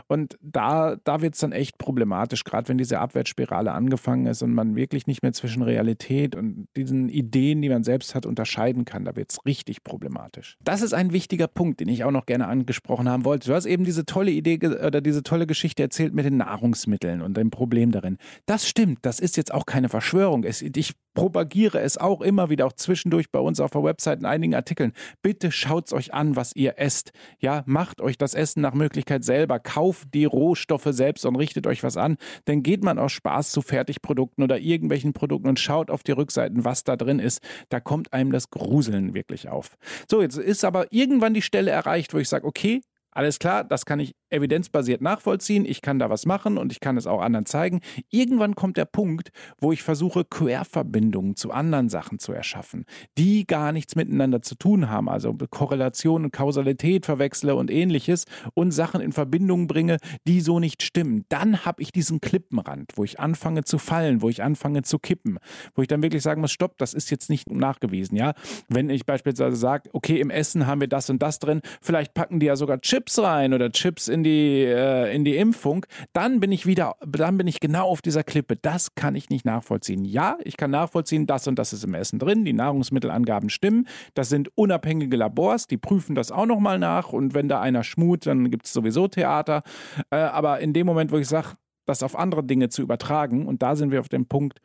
Speaker 2: Und da, da wird es dann echt problematisch, gerade wenn diese Abwärtsspirale angefangen ist und man wirklich nicht mehr zwischen Realität und diesen Ideen, die man selbst hat, unterscheiden kann. Da wird es richtig problematisch. Das ist ein wichtiger Punkt, den ich auch noch gerne angesprochen haben wollte. Du hast eben diese tolle Idee oder diese tolle Geschichte erzählt mit den Nahrungsmitteln und dem Problem darin. Das stimmt, das ist jetzt auch keine Verschwörung. Ich propagiere es auch immer wieder, auch zwischendurch bei uns auf der Website in einigen Artikeln. Bitte schaut euch an, was ihr esst. Ja, macht euch das Essen nach Möglichkeit selber. Kauft die Rohstoffe selbst und richtet euch was an. Dann geht man aus Spaß zu Fertigprodukten oder irgendwelchen Produkten und schaut auf die Rückseiten, was da drin ist. Da kommt einem das Gruseln wirklich auf. So, jetzt ist aber irgendwann die Stelle erreicht, wo ich sage, okay, alles klar, das kann ich evidenzbasiert nachvollziehen, ich kann da was machen und ich kann es auch anderen zeigen. Irgendwann kommt der Punkt, wo ich versuche, Querverbindungen zu anderen Sachen zu erschaffen, die gar nichts miteinander zu tun haben, also Korrelation und Kausalität verwechsle und ähnliches und Sachen in Verbindung bringe, die so nicht stimmen. Dann habe ich diesen Klippenrand, wo ich anfange zu fallen, wo ich anfange zu kippen, wo ich dann wirklich sagen muss, stopp, das ist jetzt nicht nachgewiesen, ja? Wenn ich beispielsweise sage, okay, im Essen haben wir das und das drin, vielleicht packen die ja sogar Chips rein oder Chips in die, äh, in die Impfung, dann bin ich wieder, dann bin ich genau auf dieser Klippe. Das kann ich nicht nachvollziehen. Ja, ich kann nachvollziehen, das und das ist im Essen drin, die Nahrungsmittelangaben stimmen. Das sind unabhängige Labors, die prüfen das auch nochmal nach und wenn da einer schmut, dann gibt es sowieso Theater. Äh, aber in dem Moment, wo ich sage, das auf andere Dinge zu übertragen, und da sind wir auf dem Punkt,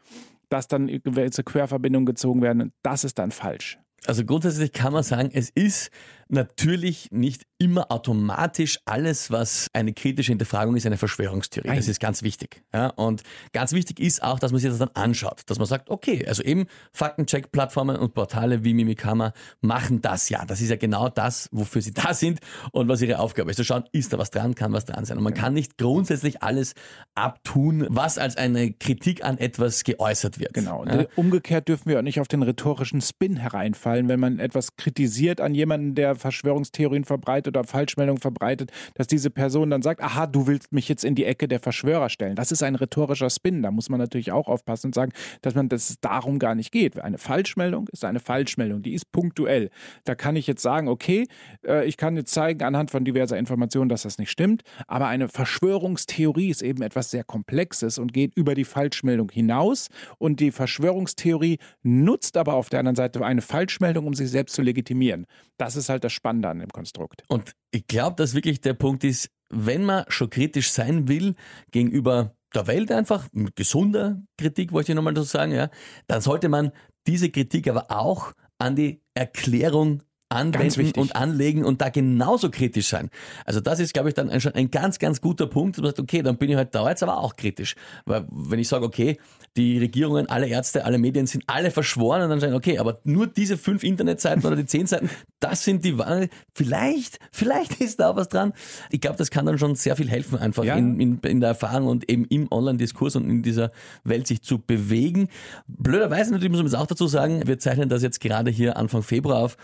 Speaker 2: dass dann gewisse Querverbindungen gezogen werden, das ist dann falsch.
Speaker 1: Also grundsätzlich kann man sagen, es ist natürlich nicht immer automatisch alles, was eine kritische Hinterfragung ist, eine Verschwörungstheorie. Das ist ganz wichtig. Ja? Und ganz wichtig ist auch, dass man sich das dann anschaut, dass man sagt, okay, also eben Faktencheck-Plattformen und Portale wie Mimikama machen das ja. Das ist ja genau das, wofür sie da sind und was ihre Aufgabe ist. Zu schauen, ist da was dran, kann was dran sein. Und man kann nicht grundsätzlich alles abtun, was als eine Kritik an etwas geäußert wird.
Speaker 2: Genau. Ja? Umgekehrt dürfen wir auch nicht auf den rhetorischen Spin hereinfallen, wenn man etwas kritisiert an jemanden, der Verschwörungstheorien verbreitet oder Falschmeldungen verbreitet, dass diese Person dann sagt, aha, du willst mich jetzt in die Ecke der Verschwörer stellen. Das ist ein rhetorischer Spin. Da muss man natürlich auch aufpassen und sagen, dass man das darum gar nicht geht. Eine Falschmeldung ist eine Falschmeldung, die ist punktuell. Da kann ich jetzt sagen, okay, äh, ich kann jetzt zeigen anhand von diverser Informationen, dass das nicht stimmt, aber eine Verschwörungstheorie ist eben etwas sehr Komplexes und geht über die Falschmeldung hinaus und die Verschwörungstheorie nutzt aber auf der anderen Seite eine Falschmeldung, um sich selbst zu legitimieren. Das ist halt das Spannende an dem Konstrukt.
Speaker 1: Und ich glaube, dass wirklich der Punkt ist, wenn man schon kritisch sein will gegenüber der Welt einfach, mit gesunder Kritik, wollte ich nochmal so sagen, ja, dann sollte man diese Kritik aber auch an die Erklärung anwenden und anlegen und da genauso kritisch sein. Also das ist, glaube ich, dann schon ein ganz, ganz guter Punkt. Du sagst, okay, dann bin ich halt da jetzt aber auch kritisch. Weil wenn ich sage, okay, die Regierungen, alle Ärzte, alle Medien sind alle verschworen und dann sagen, okay, aber nur diese fünf Internetseiten oder die zehn Seiten, das sind die Wahrheit. Vielleicht, vielleicht ist da was dran. Ich glaube, das kann dann schon sehr viel helfen, einfach ja. in, in, in der Erfahrung und eben im Online-Diskurs und in dieser Welt sich zu bewegen. Blöderweise natürlich muss man es auch dazu sagen, wir zeichnen das jetzt gerade hier Anfang Februar auf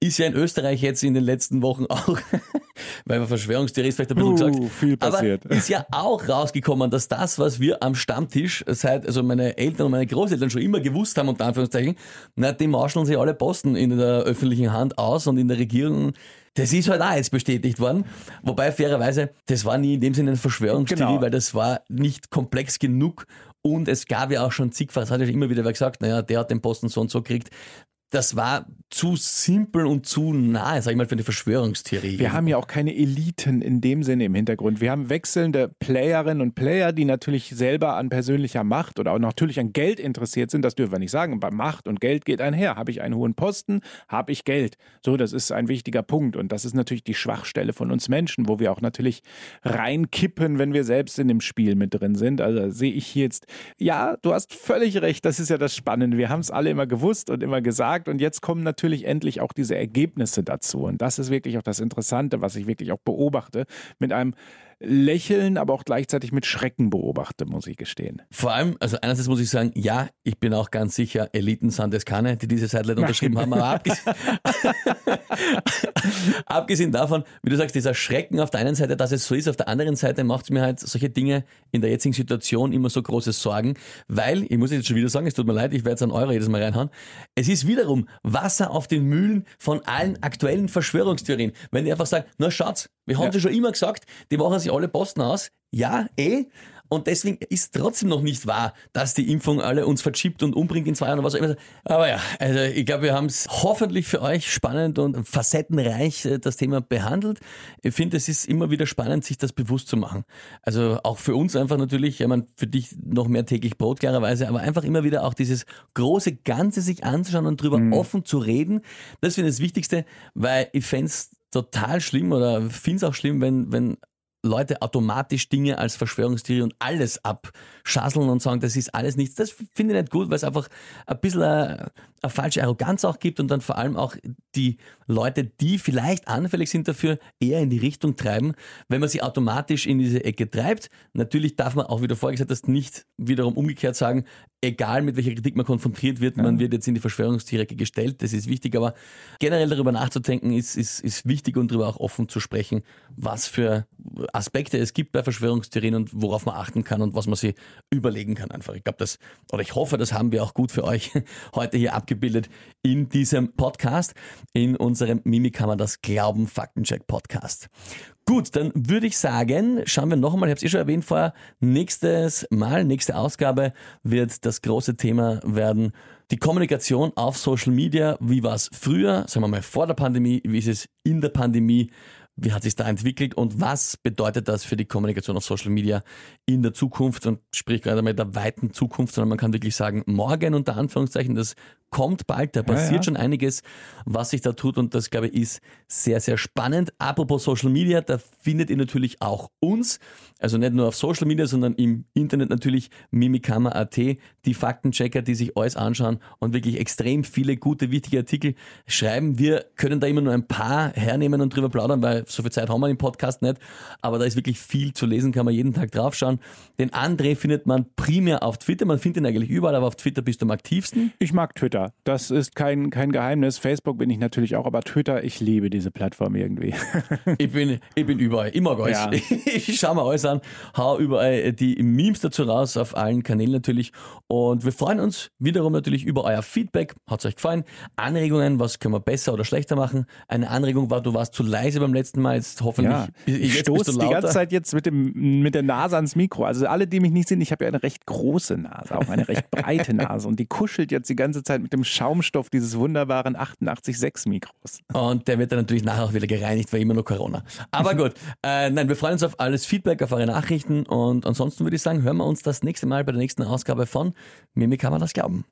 Speaker 1: ist ja in Österreich jetzt in den letzten Wochen auch, weil Verschwörungstheorie ist vielleicht ein bisschen
Speaker 2: Uh,
Speaker 1: gesagt,
Speaker 2: viel passiert.
Speaker 1: aber ist ja auch rausgekommen, dass das, was wir am Stammtisch seit, also meine Eltern und meine Großeltern schon immer gewusst haben, unter Anführungszeichen, na, die marscheln sich alle Posten in der öffentlichen Hand aus und in der Regierung das ist halt auch jetzt bestätigt worden. Wobei fairerweise, das war nie in dem Sinne eine Verschwörungstheorie,
Speaker 2: Genau.
Speaker 1: weil das war nicht komplex genug und es gab ja auch schon zigfach, es hat ja immer wieder wer gesagt, naja, der hat den Posten so und so gekriegt. Das war zu simpel und zu nahe, sag ich mal, für eine Verschwörungstheorie.
Speaker 2: Wir haben ja auch keine Eliten in dem Sinne im Hintergrund. Wir haben wechselnde Playerinnen und Player, die natürlich selber an persönlicher Macht oder auch natürlich an Geld interessiert sind. Das dürfen wir nicht sagen. Bei Macht und Geld geht einher. Habe ich einen hohen Posten, habe ich Geld. So, das ist ein wichtiger Punkt. Und das ist natürlich die Schwachstelle von uns Menschen, wo wir auch natürlich reinkippen, wenn wir selbst in dem Spiel mit drin sind. Also sehe ich hier jetzt, ja, du hast völlig recht. Das ist ja das Spannende. Wir haben es alle immer gewusst und immer gesagt. Und jetzt kommen natürlich endlich auch diese Ergebnisse dazu. Und das ist wirklich auch das Interessante, was ich wirklich auch beobachte. Mit einem Lächeln, aber auch gleichzeitig mit Schrecken beobachte, muss ich gestehen.
Speaker 1: Vor allem, also einerseits muss ich sagen, ja, ich bin auch ganz sicher, Eliten sind es keine, die diese Seite unterschrieben haben, aber abgesehen, abgesehen davon, wie du sagst, dieser Schrecken auf der einen Seite, dass es so ist, auf der anderen Seite macht es mir halt solche Dinge in der jetzigen Situation immer so große Sorgen, weil, ich muss jetzt schon wieder sagen, es tut mir leid, ich werde jetzt einen Euro jedes Mal reinhauen, es ist wiederum Wasser auf den Mühlen von allen aktuellen Verschwörungstheorien. Wenn die einfach sagen, na schaut's, wir haben
Speaker 2: Ja.
Speaker 1: ja. schon immer gesagt, die machen sich alle Posten aus. Ja, eh. Und deswegen ist trotzdem noch nicht wahr, dass die Impfung alle uns verschiebt und umbringt in zwei Jahren oder was auch immer. Aber ja, also ich glaube, wir haben es hoffentlich für euch spannend und facettenreich äh, das Thema behandelt. Ich finde, es ist immer wieder spannend, sich das bewusst zu machen. Also auch für uns einfach natürlich, ich meine, für dich noch mehr täglich Brot klarerweise, aber einfach immer wieder auch dieses große Ganze sich anzuschauen und drüber offen zu reden. Das finde ich das Wichtigste, weil ich fände es total schlimm oder finde es auch schlimm, wenn, wenn Leute automatisch Dinge als Verschwörungstheorie und alles abschasseln und sagen, das ist alles nichts. Das finde ich nicht gut, weil es einfach ein bisschen eine, falsche Arroganz auch gibt und dann vor allem auch die Leute, die vielleicht anfällig sind dafür, eher in die Richtung treiben, wenn man sie automatisch in diese Ecke treibt. Natürlich darf man auch, wie du vorher gesagt hast, nicht wiederum umgekehrt sagen, egal mit welcher Kritik man konfrontiert wird, man wird jetzt in die Verschwörungstheorie gestellt, das ist wichtig, aber generell darüber nachzudenken ist, ist, ist wichtig und darüber auch offen zu sprechen, was für Aspekte es gibt bei Verschwörungstheorien und worauf man achten kann und was man sich überlegen kann einfach. Ich glaube, das, oder ich hoffe, das haben wir auch gut für euch heute hier abgebildet in diesem Podcast, in unserem Mimikammer, das Glauben Faktencheck Podcast. Gut, dann würde ich sagen, schauen wir noch einmal, ich habe es eh schon erwähnt vorher, nächstes Mal, nächste Ausgabe wird das große Thema werden, die Kommunikation auf Social Media. Wie war es früher, sagen wir mal vor der Pandemie, wie ist es in der Pandemie? Wie hat sich da entwickelt und was bedeutet das für die Kommunikation auf Social Media in der Zukunft und sprich gerade mit der weiten Zukunft, sondern man kann wirklich sagen, morgen unter Anführungszeichen, das kommt bald, da passiert
Speaker 2: ja.
Speaker 1: schon einiges, was sich da tut und das glaube ich ist sehr, sehr spannend. Apropos Social Media, da findet ihr natürlich auch uns, also nicht nur auf Social Media, sondern im Internet natürlich mimikama.at, die Faktenchecker, die sich alles anschauen und wirklich extrem viele gute, wichtige Artikel schreiben. Wir können da immer nur ein paar hernehmen und drüber plaudern, weil so viel Zeit haben wir im Podcast nicht, aber da ist wirklich viel zu lesen, kann man jeden Tag draufschauen. Den André findet man primär auf Twitter, man findet ihn eigentlich überall, aber auf Twitter bist du am aktivsten.
Speaker 2: Ich mag Twitter. Das ist kein, kein Geheimnis. Facebook bin ich natürlich auch, aber Twitter, ich liebe diese Plattform irgendwie.
Speaker 1: Ich bin, ich bin überall, mag alles.
Speaker 2: Ja.
Speaker 1: Ich schaue mir alles an, hau überall die Memes dazu raus, auf allen Kanälen natürlich. Und wir freuen uns wiederum natürlich über euer Feedback. Hat es euch gefallen? Anregungen, was können wir besser oder schlechter machen? Eine Anregung war, du warst zu leise beim letzten Mal, jetzt hoffentlich
Speaker 2: Ja, ich stoße die ganze Zeit jetzt mit, dem, mit der Nase ans Mikro. Also alle, die mich nicht sehen, ich habe ja eine recht große Nase, auch eine recht breite Nase. Und die kuschelt jetzt die ganze Zeit mit dem Schaumstoff dieses wunderbaren 88.6 Mikros.
Speaker 1: Und der wird dann natürlich nachher auch wieder gereinigt, weil immer nur Corona. Aber gut, äh, nein, wir freuen uns auf alles Feedback, auf eure Nachrichten und ansonsten würde ich sagen, hören wir uns das nächste Mal bei der nächsten Ausgabe von Mimik kann man das glauben.